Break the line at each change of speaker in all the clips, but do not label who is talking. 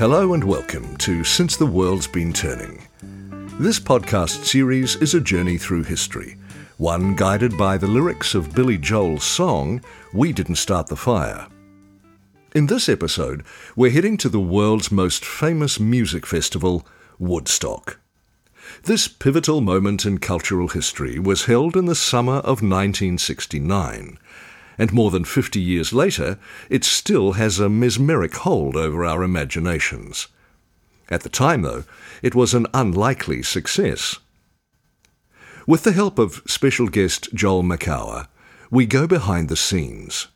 Hello and welcome to Since the World's Been Turning. This podcast series is a journey through history, one guided by the lyrics of Billy Joel's song, We Didn't Start the Fire. In this episode, we're heading to the world's most famous music festival, Woodstock. This pivotal moment in cultural history was held in the summer of 1969 and more than 50 years later, it still has a mesmeric hold over our imaginations. At the time, though, it was an unlikely success. With the help of special guest Joel Makower, we go behind the scenes.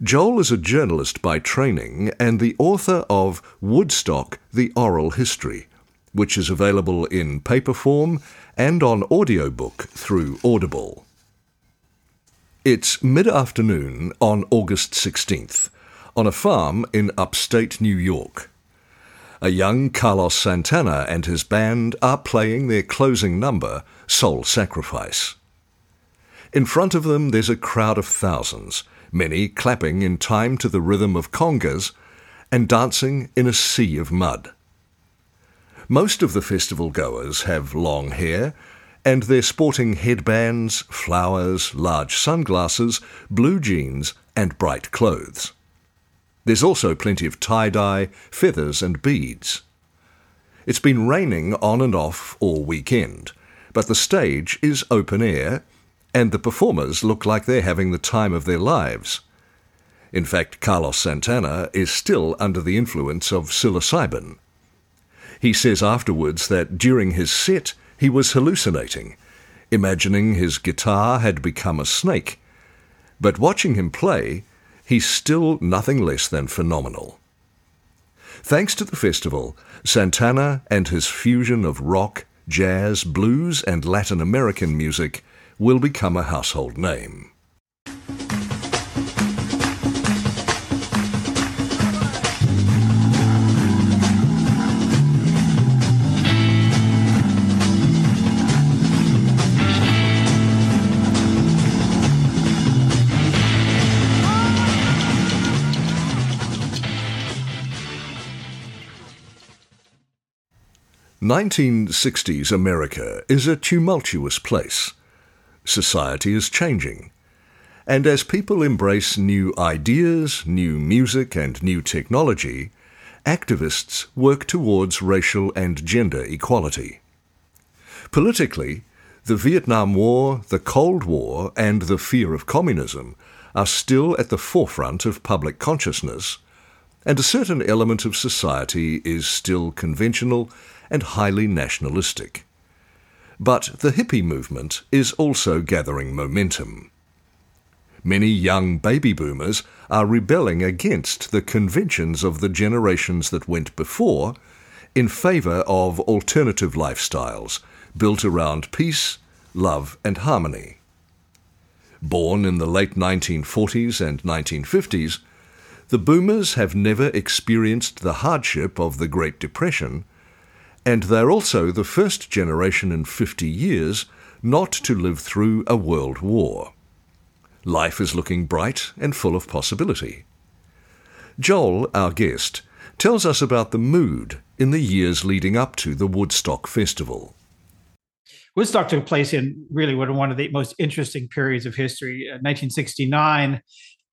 Joel is a journalist by training and the author of Woodstock The Oral History, which is available in paper form and on audiobook through Audible. It's mid afternoon on August 16th on a farm in upstate New York. A young Carlos Santana and his band are playing their closing number, Soul Sacrifice. In front of them, there's a crowd of thousands, many clapping in time to the rhythm of congas and dancing in a sea of mud. Most of the festival goers have long hair and they're sporting headbands, flowers, large sunglasses, blue jeans, and bright clothes. There's also plenty of tie dye, feathers, and beads. It's been raining on and off all weekend, but the stage is open air, and the performers look like they're having the time of their lives. In fact, Carlos Santana is still under the influence of psilocybin. He says afterwards that during his set, he was hallucinating, imagining his guitar had become a snake. But watching him play, he's still nothing less than phenomenal. Thanks to the festival, Santana and his fusion of rock, jazz, blues, and Latin American music will become a household name. 1960s America is a tumultuous place. Society is changing. And as people embrace new ideas, new music, and new technology, activists work towards racial and gender equality. Politically, the Vietnam War, the Cold War, and the fear of communism are still at the forefront of public consciousness, and a certain element of society is still conventional and highly nationalistic. But the hippie movement is also gathering momentum. Many young baby boomers are rebelling against the conventions of the generations that went before in favour of alternative lifestyles built around peace, love, and harmony. Born in the late 1940s and 1950s, the boomers have never experienced the hardship of the Great Depression and they're also the first generation in 50 years not to live through a world war. Life is looking bright and full of possibility. Joel, our guest, tells us about the mood in the years leading up to the Woodstock Festival.
Woodstock took place in really one of the most interesting periods of history. Uh, in 1969,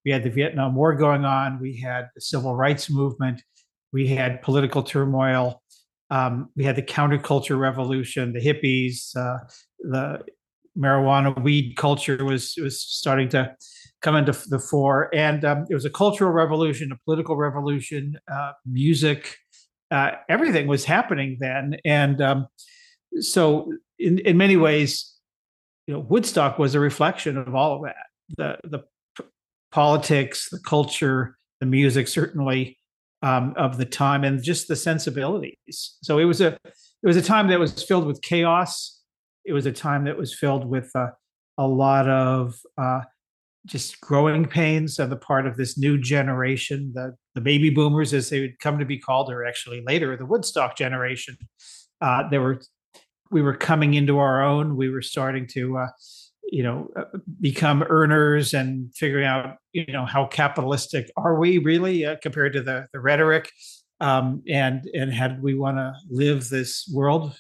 we had the Vietnam War going on, we had the civil rights movement, we had political turmoil um, we had the counterculture revolution, the hippies, uh, the marijuana weed culture was was starting to come into the fore, and um, it was a cultural revolution, a political revolution, uh, music, uh, everything was happening then, and um, so in in many ways, you know, Woodstock was a reflection of all of that. The the politics, the culture, the music, certainly um, of the time and just the sensibilities. So it was a it was a time that was filled with chaos. It was a time that was filled with uh, a lot of uh, just growing pains on the part of this new generation, the the baby boomers, as they would come to be called, or actually later the Woodstock generation. Uh, there were we were coming into our own. We were starting to uh, you know uh, become earners and figuring out you know how capitalistic are we really uh, compared to the the rhetoric um, and and how do we want to live this world?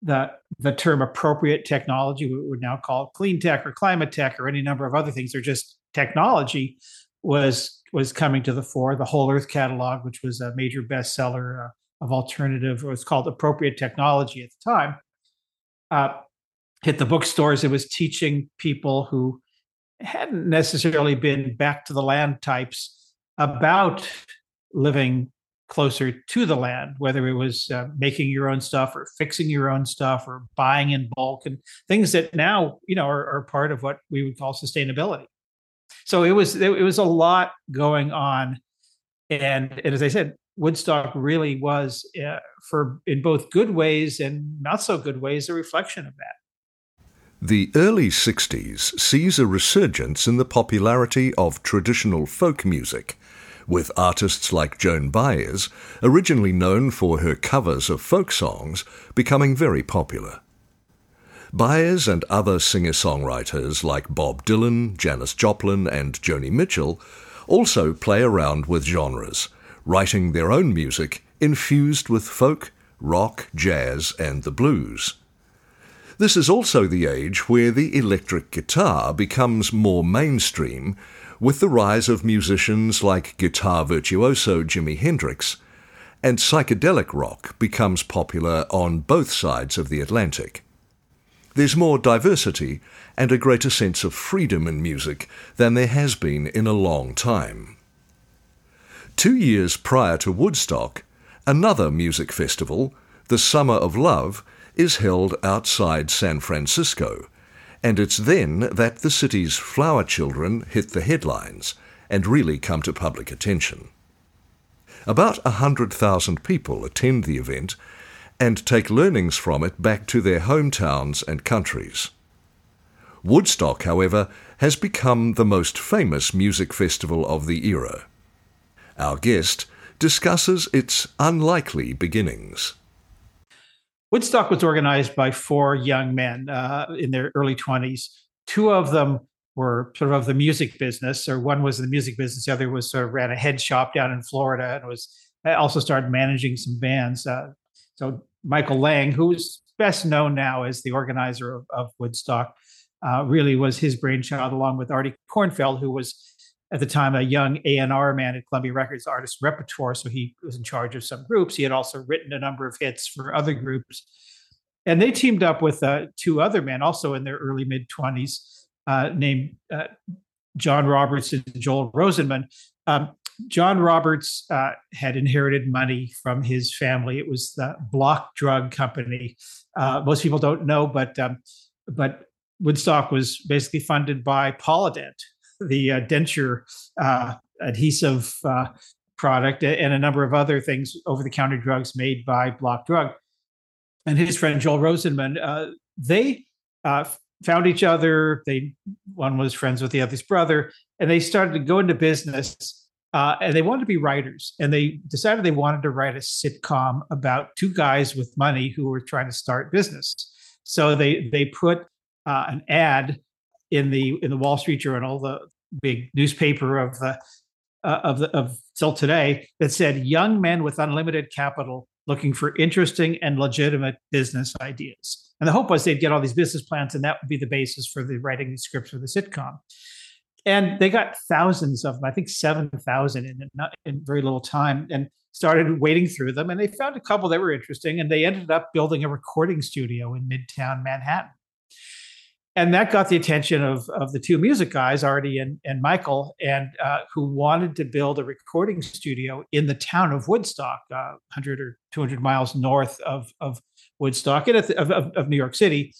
The the term appropriate technology, we would now call clean tech or climate tech or any number of other things, or just technology, was was coming to the fore. The Whole Earth Catalog, which was a major bestseller uh, of alternative, was called appropriate technology at the time. Uh, hit the bookstores. It was teaching people who hadn't necessarily been back to the land types about living closer to the land, whether it was uh, making your own stuff or fixing your own stuff or buying in bulk and things that now you know are, are part of what we would call sustainability. So it was it was a lot going on, and, and as I said, Woodstock really was uh, for in both good ways and not so good ways a reflection of that.
The early 60s sees a resurgence in the popularity of traditional folk music with artists like Joan Baez, originally known for her covers of folk songs, becoming very popular. Baez and other singer songwriters like Bob Dylan, Janis Joplin, and Joni Mitchell also play around with genres, writing their own music infused with folk, rock, jazz, and the blues. This is also the age where the electric guitar becomes more mainstream with the rise of musicians like guitar virtuoso Jimi Hendrix, and psychedelic rock becomes popular on both sides of the Atlantic. There's more diversity and a greater sense of freedom in music than there has been in a long time. Two years prior to Woodstock, another music festival, the Summer of Love, is held outside San Francisco and it's then that the city's flower children hit the headlines and really come to public attention. About 100,000 people attend the event and take learnings from it back to their hometowns and countries. Woodstock, however, has become the most famous music festival of the era. Our guest discusses its unlikely beginnings.
Woodstock was organized by four young men uh, in their early 20s. Two of them were sort of of the music business, or one was in the music business, the other was sort of ran a head shop down in Florida and was uh, also started managing some bands. Uh, so Michael Lang, who's best known now as the organizer of, of Woodstock, uh, really was his brainchild, along with Artie Kornfeld, who was at the time a young A&R man at Columbia Records artist repertoire. So he was in charge of some groups. He had also written a number of hits for other groups. And they teamed up with uh, two other men, also in their early mid 20s, uh, named uh, John Roberts and Joel Rosenman. Um, John Roberts uh, had inherited money from his family. It was the Block Drug Company. Uh, most people don't know, but um, but Woodstock was basically funded by Polident, the uh, denture uh, adhesive uh, product and a number of other things, over the counter drugs made by Block Drug. And his friend Joel Rosenman, uh, they uh, found each other. They one was friends with the other's brother, and they started to go into business. Uh, and they wanted to be writers, and they decided they wanted to write a sitcom about two guys with money who were trying to start business. So they they put an ad in the in the Wall Street Journal, the big newspaper of the uh, of the of still today, that said young men with unlimited capital looking for interesting and legitimate business ideas. And the hope was they'd get all these business plans, and that would be the basis for the writing the scripts for the sitcom. And they got thousands of them, I think 7,000 in, in very little time, and started wading through them. And they found a couple that were interesting, and they ended up building a recording studio in Midtown Manhattan and that got the attention of, of the two music guys, Artie and, and Michael, and uh, who wanted to build a recording studio in the town of Woodstock, uh, 100 or 200 miles north of, of Woodstock and of, of, of, New York City.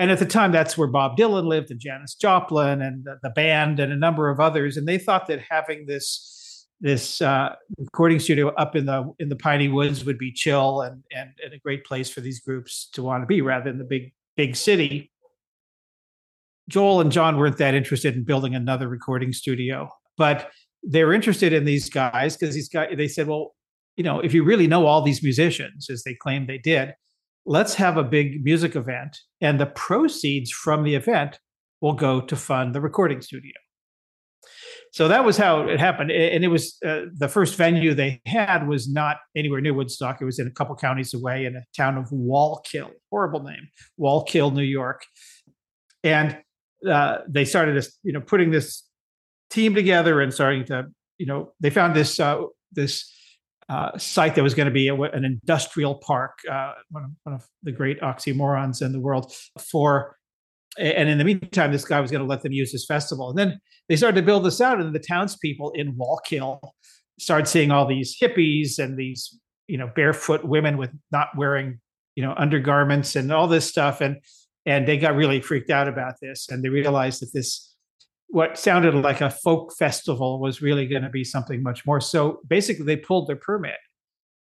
And at the time, that's where Bob Dylan lived, and Janis Joplin, and the, the band, and a number of others. And they thought that having this this uh, recording studio up in the in the piney woods would be chill and, and and a great place for these groups to want to be, rather than the big big city Joel and John weren't that interested in building another recording studio, but they were interested in these guys because these guys they said, well, you know, if you really know all these musicians, as they claimed they did, let's have a big music event, and the proceeds from the event will go to fund the recording studio. so that was how it happened and it was uh, the first venue they had was not anywhere near woodstock it was in a couple counties away in a town of wallkill horrible name wallkill new york and uh, they started this you know putting this team together and starting to you know they found this uh, this uh, site that was going to be a, an industrial park uh, one of, one of the great oxymorons in the world for and in the meantime, this guy was going to let them use his festival. And then they started to build this out, and the townspeople in Wallkill started seeing all these hippies and these, you know, barefoot women with not wearing, you know, undergarments and all this stuff, and and they got really freaked out about this, and they realized that this what sounded like a folk festival was really going to be something much more. So basically, they pulled their permit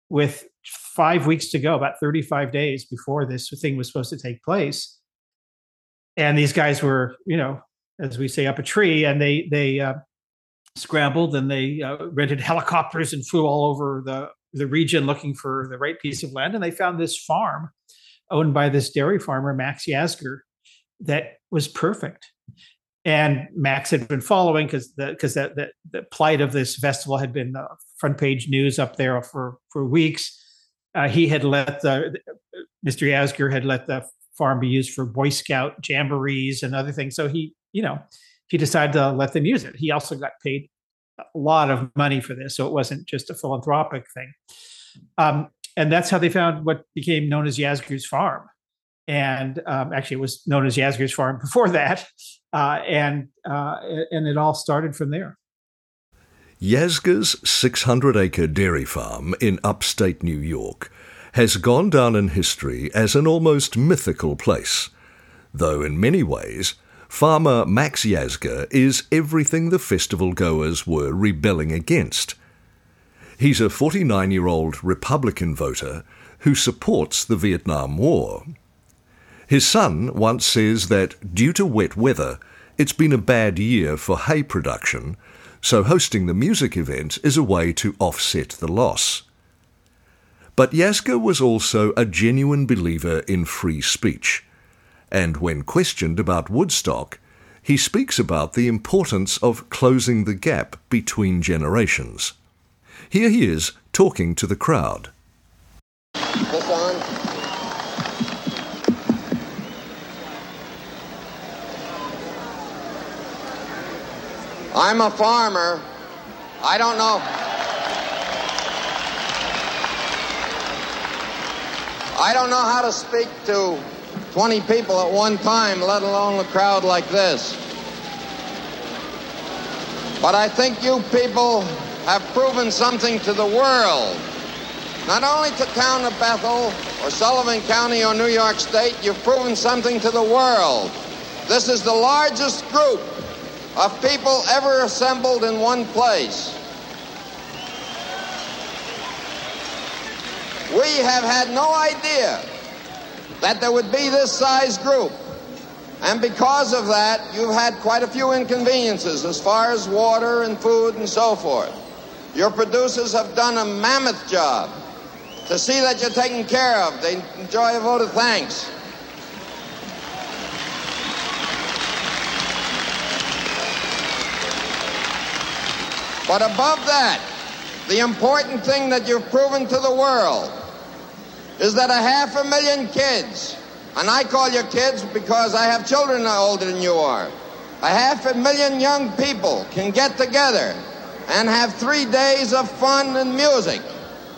with five weeks to go, about 35 days before this thing was supposed to take place and these guys were, you know, as we say, up a tree, and they they uh, scrambled and they uh, rented helicopters and flew all over the the region looking for the right piece of land, and they found this farm owned by this dairy farmer Max Yasgur that was perfect. And Max had been following because the because that the, the plight of this festival had been uh, front page news up there for for weeks. Uh, he had let the Mr. Yasgur had let the farm be used for Boy Scout jamborees and other things. So he, you know, he decided to let them use it. He also got paid a lot of money for this, so it wasn't just a philanthropic thing. Um, and that's how they found what became known as Yasgur's Farm. And um, actually, it was known as Yasgur's Farm before that, uh, and uh, and it all started from there.
Yasgur's 600 acre dairy farm in upstate New York has gone down in history as an almost mythical place, though in many ways, farmer Max Yasgur is everything the festival goers were rebelling against. He's a 49 year old Republican voter who supports the Vietnam War. His son once says that due to wet weather, it's been a bad year for hay production, so hosting the music event is a way to offset the loss. But Yasgur was also a genuine believer in free speech. And when questioned about Woodstock, he speaks about the importance of closing the gap between generations. Here he is talking to the crowd.
On? I'm a farmer. I don't know. I don't know how to speak to 20 people at one time, let alone a crowd like this. But I think you people have proven something to the world. Not only to town of Bethel or Sullivan County or New York State, you've proven something to the world. This is the largest group of people ever assembled in one place. We have had no idea that there would be this size group. And because of that, you've had quite a few inconveniences as far as water and food and so forth. Your producers have done a mammoth job to see that you're taken care of. They enjoy a vote of thanks. But above that, the important thing that you've proven to the world is that a half a million kids, and I call you kids because I have children older than you are, a half a million young people can get together and have three days of fun and music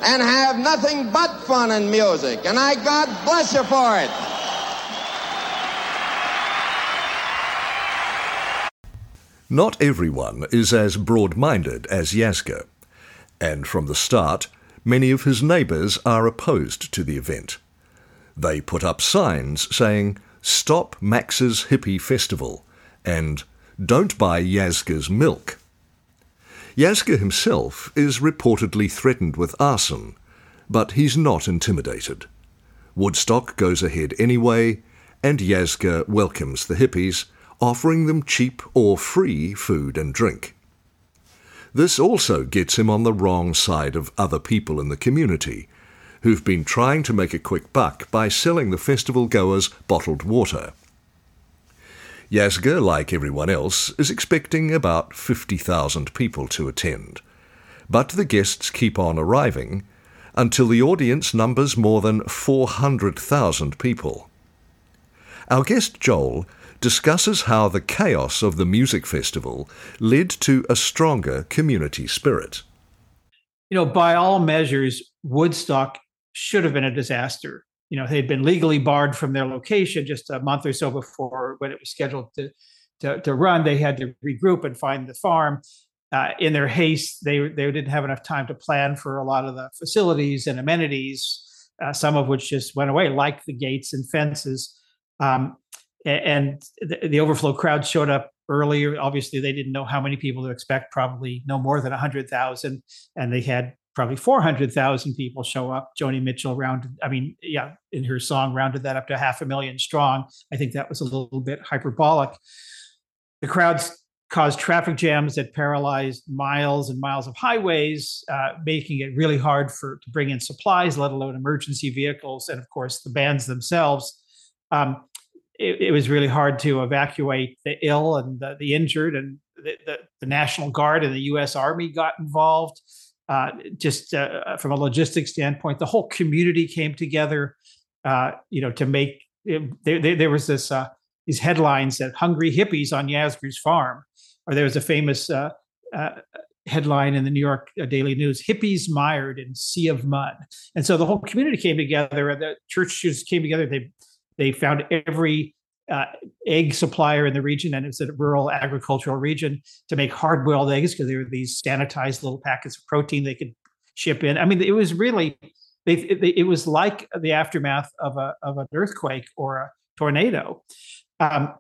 and have nothing but fun and music. And I God bless you for it.
Not everyone is as broad minded as Yasgur and from the start, many of his neighbours are opposed to the event. They put up signs saying, Stop Max's Hippie Festival and Don't buy Yasgur's milk. Yasgur himself is reportedly threatened with arson, but he's not intimidated. Woodstock goes ahead anyway, and Yasgur welcomes the hippies, offering them cheap or free food and drink. This also gets him on the wrong side of other people in the community, who've been trying to make a quick buck by selling the festival goers bottled water. Yasgur, like everyone else, is expecting about 50,000 people to attend. But the guests keep on arriving until the audience numbers more than 400,000 people. Our guest Joel discusses how the chaos of the music festival led to a stronger community spirit.
You know, by all measures, Woodstock should have been a disaster. You know, they'd been legally barred from their location just a month or so before when it was scheduled to to, to run. They had to regroup and find the farm. Uh, in their haste, they they didn't have enough time to plan for a lot of the facilities and amenities, uh, some of which just went away, like the gates and fences. Um, and the, the, overflow crowd showed up earlier. Obviously, they didn't know how many people to expect. Probably no more than hundred thousand, and they had probably 400,000 people show up. Joni Mitchell rounded, I mean, yeah, in her song rounded that up to half a million strong. I think that was a little bit hyperbolic. The crowds caused traffic jams that paralyzed miles and miles of highways, uh, making it really hard for to bring in supplies, let alone emergency vehicles, and of course the bands themselves. Um, it, it, was really hard to evacuate the ill and the, the injured, and the, the, the, National Guard and the U.S. Army got involved. Uh, just uh, from a logistics standpoint, the whole community came together, uh, you know, to make. There, there, there was this uh, these headlines that hungry hippies on Yasgur's farm, or there was a famous uh, uh, headline in the New York Daily News: "Hippies mired in sea of mud." And so the whole community came together. The churches came together. They they found every uh, egg supplier in the region, and it's a rural agricultural region, to make hard boiled eggs because they were these sanitized little packets of protein they could ship in. I mean, it was really, they, it, it was like the aftermath of a of an earthquake or a tornado. Um,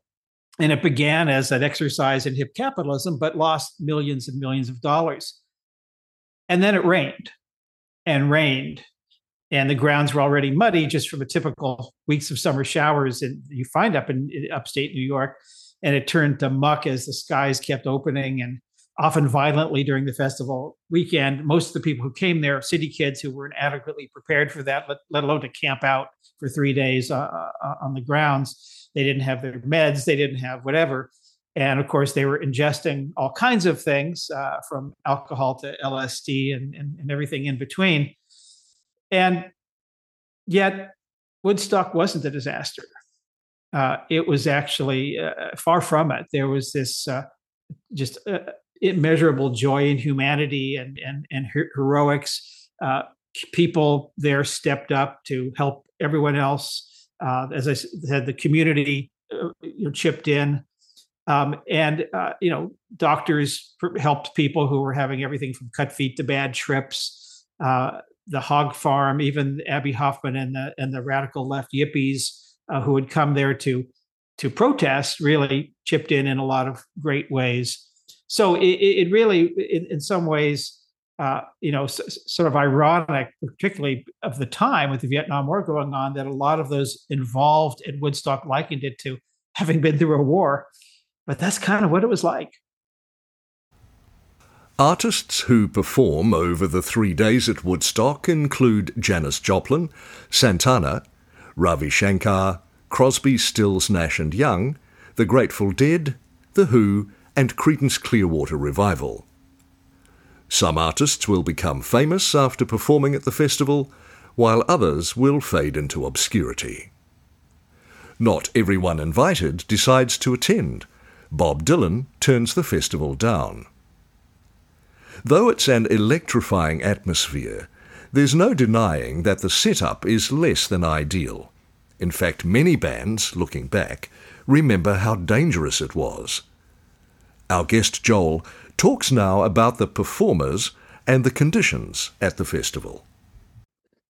and it began as an exercise in hip capitalism, but lost millions and millions of dollars. And then it rained and rained and the grounds were already muddy just from the typical weeks of summer showers and you find up in, in upstate New York. And it turned to muck as the skies kept opening and often violently during the festival weekend. Most of the people who came there, city kids who weren't adequately prepared for that, let, let alone to camp out for three days uh, uh, on the grounds. They didn't have their meds, they didn't have whatever. And of course, they were ingesting all kinds of things uh, from alcohol to LSD and, and, and everything in between. And yet, Woodstock wasn't a disaster. Uh, it was actually uh, far from it. There was this uh, just uh, immeasurable joy in humanity and and and her- heroics. Uh, people there stepped up to help everyone else. Uh, as I said, the community you know, chipped in, um, and you know, doctors helped people who were having everything from cut feet to bad trips. The hog farm, even Abbie Hoffman and the and the radical left yippies uh, who had come there to to protest really chipped in in a lot of great ways. So it, it really, in, in, some ways, uh, you know, s- sort of ironic, particularly of the time with the Vietnam War going on, that a lot of those involved in Woodstock likened it to having been through a war. But that's kind of what it was like.
Artists who perform over the three days at Woodstock include Janis Joplin, Santana, Ravi Shankar, Crosby, Stills, Nash and Young, The Grateful Dead, The Who, and Creedence Clearwater Revival. Some artists will become famous after performing at the festival, while others will fade into obscurity. Not everyone invited decides to attend. Bob Dylan turns the festival down. Though it's an electrifying atmosphere, there's no denying that the setup is less than ideal. In fact, many bands, looking back, remember how dangerous it was. Our guest Joel talks now about the performers and the conditions at the festival.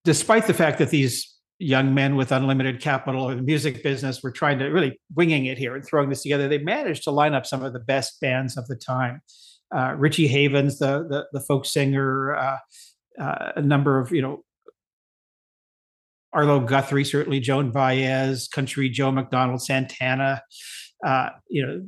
Despite the fact that these young men with unlimited capital in the music business were trying to really winging it here and throwing this together, they managed to line up some of the best bands of the time uh, Richie Havens, the, the, the folk singer, uh, uh, a number of you know Arlo Guthrie, certainly Joan Baez, Country Joe McDonald, Santana, uh, you know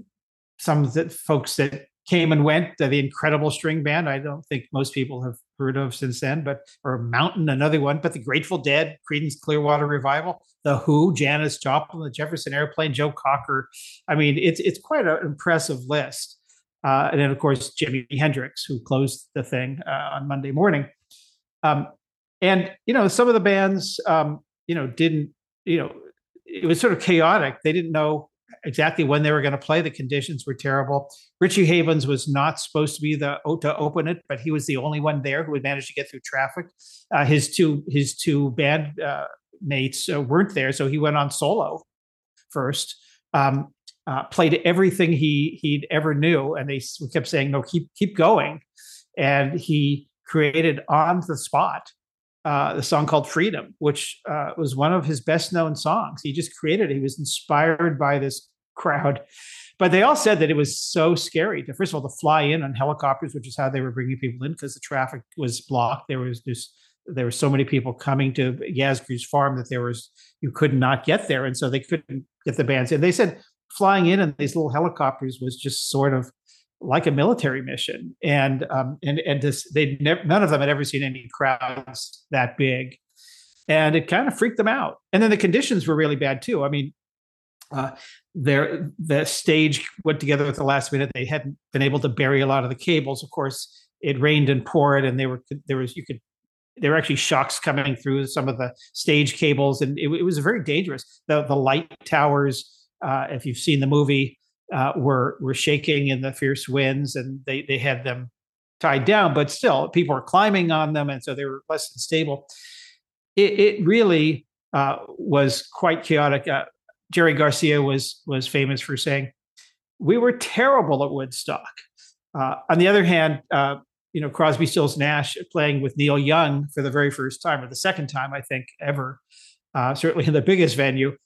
some of the folks that came and went. the incredible string band. I don't think most people have heard of since then, but or Mountain, another one. But the Grateful Dead, Creedence Clearwater Revival, The Who, Janis Joplin, the Jefferson Airplane, Joe Cocker. I mean, it's it's quite an impressive list. Uh, and then, of course, Jimi Hendrix, who closed the thing uh, on Monday morning. Um, and you know, some of the bands, um, you know, didn't, you know, it was sort of chaotic. They didn't know exactly when they were going to play. The conditions were terrible. Richie Havens was not supposed to be the to open it, but he was the only one there who had managed to get through traffic. Uh, his two his two band uh, mates uh, weren't there, so he went on solo first. Um, uh, played everything he he'd ever knew, and they kept saying, "No, keep keep going." And he created on the spot uh, the song called Freedom, which uh, was one of his best known songs. He just created it. He was inspired by this crowd. But they all said that it was so scary to, first of all, to fly in on helicopters, which is how they were bringing people in because the traffic was blocked. There was just, there were so many people coming to Yasgur's farm that there was, you could not get there. And so they couldn't get the bands in. They said flying in in these little helicopters was just sort of like a military mission, and um, and and this, they never, none of them had ever seen any crowds that big, and it kind of freaked them out. And then the conditions were really bad too. I mean, uh, their the stage went together at the last minute. They hadn't been able to bury a lot of the cables. Of course, it rained and poured, and they were there was you could there were actually shocks coming through some of the stage cables, and it, it was very dangerous. The the light towers, uh, if you've seen the movie, uh, were were shaking in the fierce winds, and they they had them tied down, but still people were climbing on them, and so they were less than stable. It, it really uh, was quite chaotic. Uh, Jerry Garcia was was famous for saying, "We were terrible at Woodstock." Uh, on the other hand, uh, you know Crosby, Stills, Nash playing with Neil Young for the very first time, or the second time I think ever, certainly in the biggest venue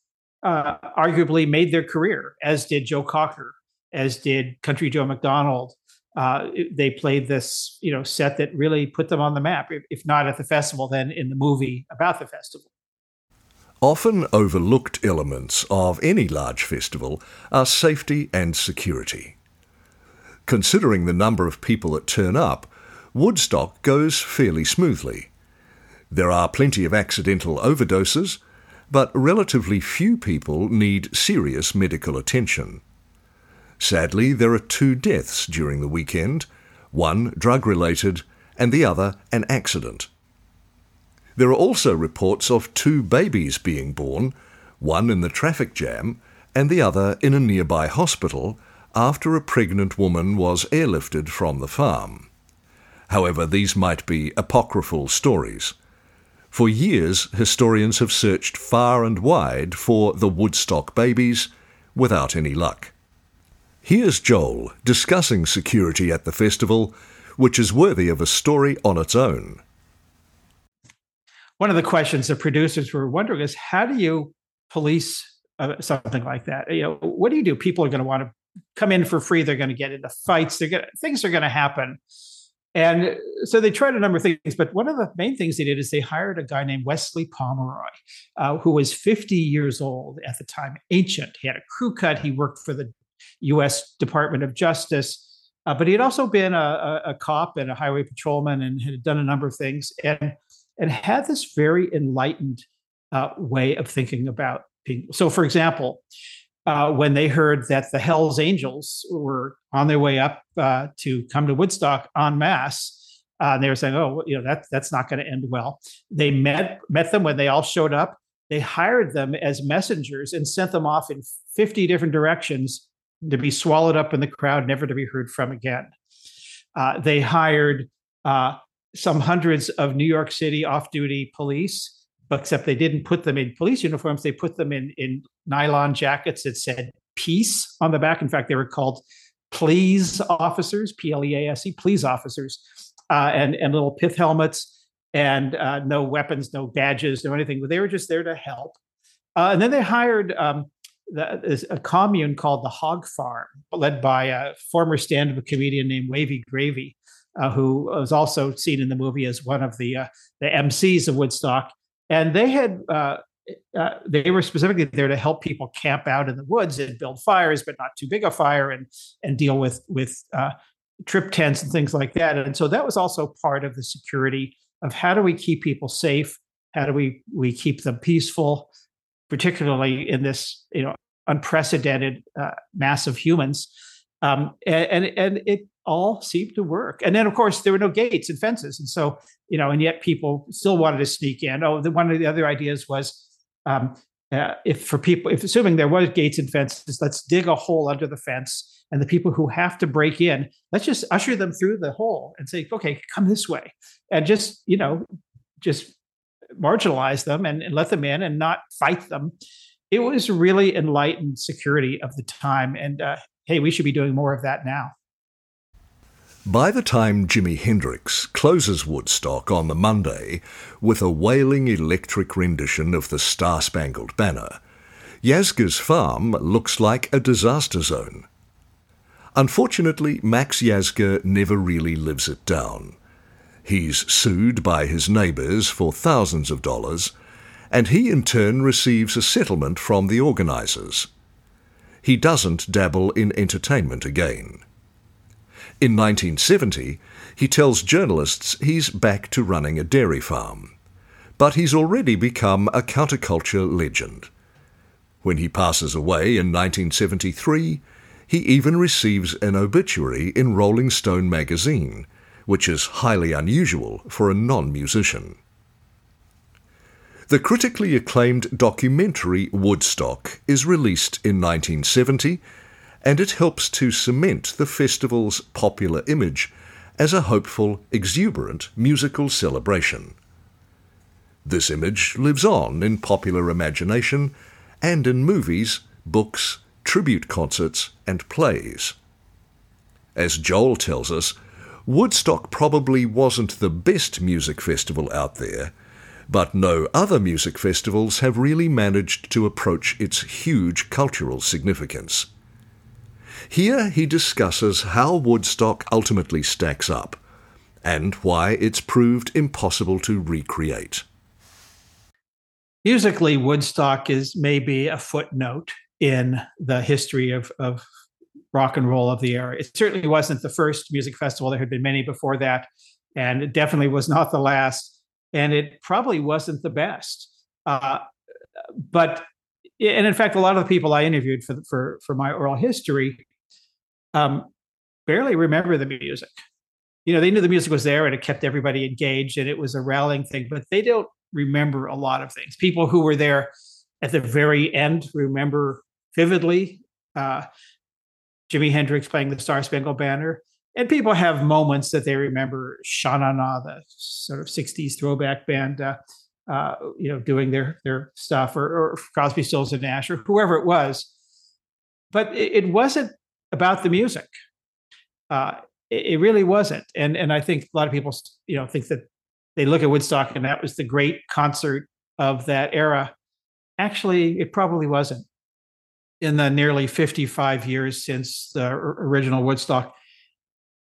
uh, arguably made their career, as did Joe Cocker, as did Country Joe McDonald. Uh, they played this, you know, set that really put them on the map. If, if not at the festival, then in the movie about the festival.
Often overlooked elements of any large festival are safety and security. Considering the number of people that turn up, Woodstock goes fairly smoothly. There are plenty of accidental overdoses, but relatively few people need serious medical attention. Sadly, there are two deaths during the weekend one drug related and the other an accident. There are also reports of two babies being born, one in the traffic jam and the other in a nearby hospital after a pregnant woman was airlifted from the farm. However, these might be apocryphal stories. For years, historians have searched far and wide for the Woodstock babies without any luck. Here's Joel discussing security at the festival, which is worthy of a story on its own.
One of the questions the producers were wondering is how do you police uh, something like that? You know, what do you do? People are going to want to come in for free. They're going to get into fights. They're going to, things are going to happen. And so they tried a number of things, but one of the main things they did is they hired a guy named Wesley Pomeroy, uh, who was 50 years old at the time, ancient. He had a crew cut. He worked for the U.S. Department of Justice, uh, but he had also been a, a, a, cop and a highway patrolman and had done a number of things and and had this very enlightened uh, way of thinking about people. So, for example, uh, when they heard that the Hells Angels were on their way up uh, to come to Woodstock en masse. Uh, and they were saying, "Oh, you know that that's not going to end well." They met met them when they all showed up. They hired them as messengers and sent them off in fifty different directions to be swallowed up in the crowd, never to be heard from again. Uh, they hired uh, some hundreds of New York City off-duty police except they didn't put them in police uniforms. They put them in in nylon jackets that said peace on the back. In fact, they were called please officers, P L E A S E, please officers, uh, and and little pith helmets and uh, no weapons, no badges, no anything. But they were just there to help. Uh, and then they hired um, the, a commune called the Hog Farm, led by a former stand-up comedian named Wavy Gravy, uh, who was also seen in the movie as one of the uh, the MCs of Woodstock and they had uh, uh, they were specifically there to help people camp out in the woods and build fires, but not too big a fire, and and deal with with uh, trip tents and things like that. And so that was also part of the security of how do we keep people safe? How do we we keep them peaceful, particularly in this you know unprecedented uh, mass of humans? Um, and, and and it all seemed to work. And then of course there were no gates and fences, and so you know, and yet people still wanted to sneak in. Oh, the, one of the other ideas was um, uh, if for people, if assuming there was gates and fences, let's dig a hole under the fence, and the people who have to break in, let's just usher them through the hole and say, okay, come this way, and just you know, just marginalize them and, and let them in and not fight them. It was really enlightened security of the time, and uh, hey, we should be doing more of that now.
By the time Jimi Hendrix closes Woodstock on the Monday with a wailing electric rendition of the Star Spangled Banner, Yasgur's farm looks like a disaster zone. Unfortunately, Max Yasgur never really lives it down. He's sued by his neighbours for thousands of dollars, and he in turn receives a settlement from the organisers. He doesn't dabble in entertainment again. In 1970, he tells journalists he's back to running a dairy farm. But he's already become a counterculture legend. When he passes away in 1973, he even receives an obituary in Rolling Stone magazine, which is highly unusual for a non musician. The critically acclaimed documentary Woodstock is released in 1970 and it helps to cement the festival's popular image as a hopeful, exuberant musical celebration. This image lives on in popular imagination and in movies, books, tribute concerts, and plays. As Joel tells us, Woodstock probably wasn't the best music festival out there, but no other music festivals have really managed to approach its huge cultural significance. Here he discusses how Woodstock ultimately stacks up and why it's proved impossible to recreate.
Musically, Woodstock is maybe a footnote in the history of, of rock and roll of the era. It certainly wasn't the first music festival. There had been many before that, and it definitely was not the last. And it probably wasn't the best. Uh, but and in fact, a lot of the people I interviewed for for for my oral history um, barely remember the music. You know, they knew the music was there and it kept everybody engaged and it was a rallying thing, but they don't remember a lot of things. People who were there at the very end remember vividly uh, Jimi Hendrix playing the Star Spangled Banner. And people have moments that they remember Sha Na Na, the sort of 60s throwback band, uh, uh, you know, doing their their stuff, or, or Crosby, Stills, and Nash, or whoever it was. But it, it wasn't about the music. Uh, it, it, really wasn't, and and I think a lot of people, you know, think that they look at Woodstock and that was the great concert of that era. Actually, it probably wasn't. In the nearly 55 years since the original Woodstock,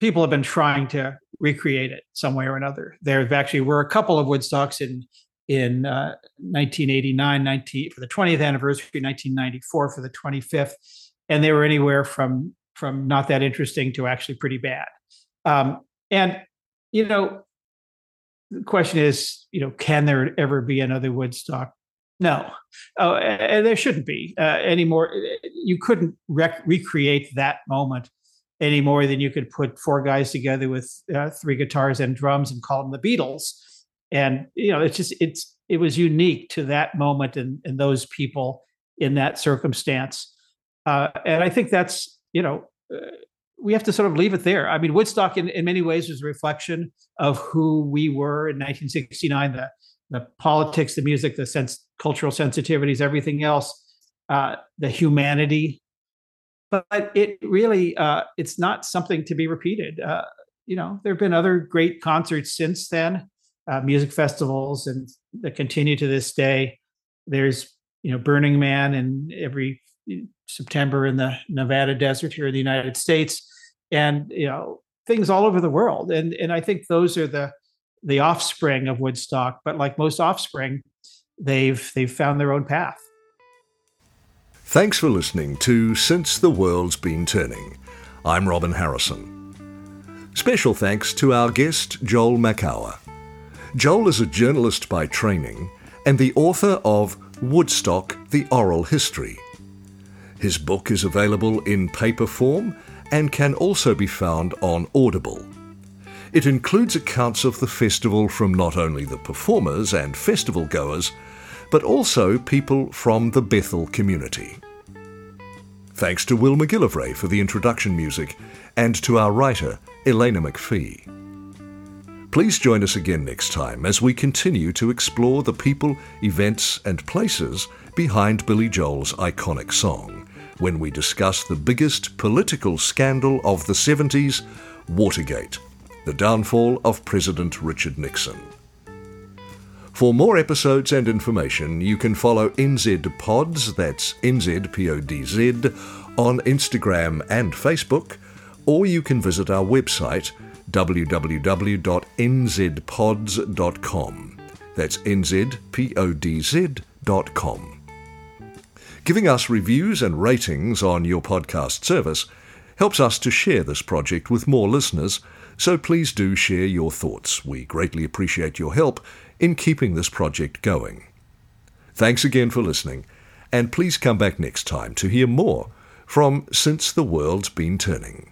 people have been trying to recreate it some way or another. There actually were a couple of Woodstocks in in uh, 1989, 19 for the 20th anniversary, 1994 for the 25th, and they were anywhere from from not that interesting to actually pretty bad. Um, and you know, the question is, you know, can there ever be another Woodstock? No, oh, and there shouldn't be uh, anymore. You couldn't rec- recreate that moment any more than you could put four guys together with uh, three guitars and drums and call them the Beatles. And you know, it's just it's it was unique to that moment and, and those people in that circumstance. Uh, and I think that's you know, uh, we have to sort of leave it there. I mean, Woodstock in, in many ways was a reflection of who we were in 1969, the, the politics, the music, the sense, cultural sensitivities, everything else, uh, the humanity. But it really, uh, it's not something to be repeated. Uh, you know, there have been other great concerts since then, uh, music festivals, and that continue to this day. There's, you know, Burning Man and every September in the Nevada desert here in the United States, and you know things all over the world. And and I think those are the the offspring of Woodstock. But like most offspring, they've they've found their own path.
Thanks for listening to Since the World's Been Turning. I'm Robin Harrison. Special thanks to our guest, Joel Makower. Joel is a journalist by training and the author of Woodstock The Oral History. His book is available in paper form and can also be found on Audible. It includes accounts of the festival from not only the performers and festival goers, but also people from the Bethel community. Thanks to Will McGillivray for the introduction music and to our writer, Elena McPhee. Please join us again next time as we continue to explore the people, events, and places behind Billy Joel's iconic song when we discuss the biggest political scandal of the 70s, Watergate the downfall of President Richard Nixon. For more episodes and information, you can follow NZ Podz, that's NZPODZ, on Instagram and Facebook, or you can visit our website www.nzpodz.com. That's nzpodz.com. Giving us reviews and ratings on your podcast service helps us to share this project with more listeners so please do share your thoughts. We greatly appreciate your help in keeping this project going. Thanks again for listening, and please come back next time to hear more from Since the World's Been Turning.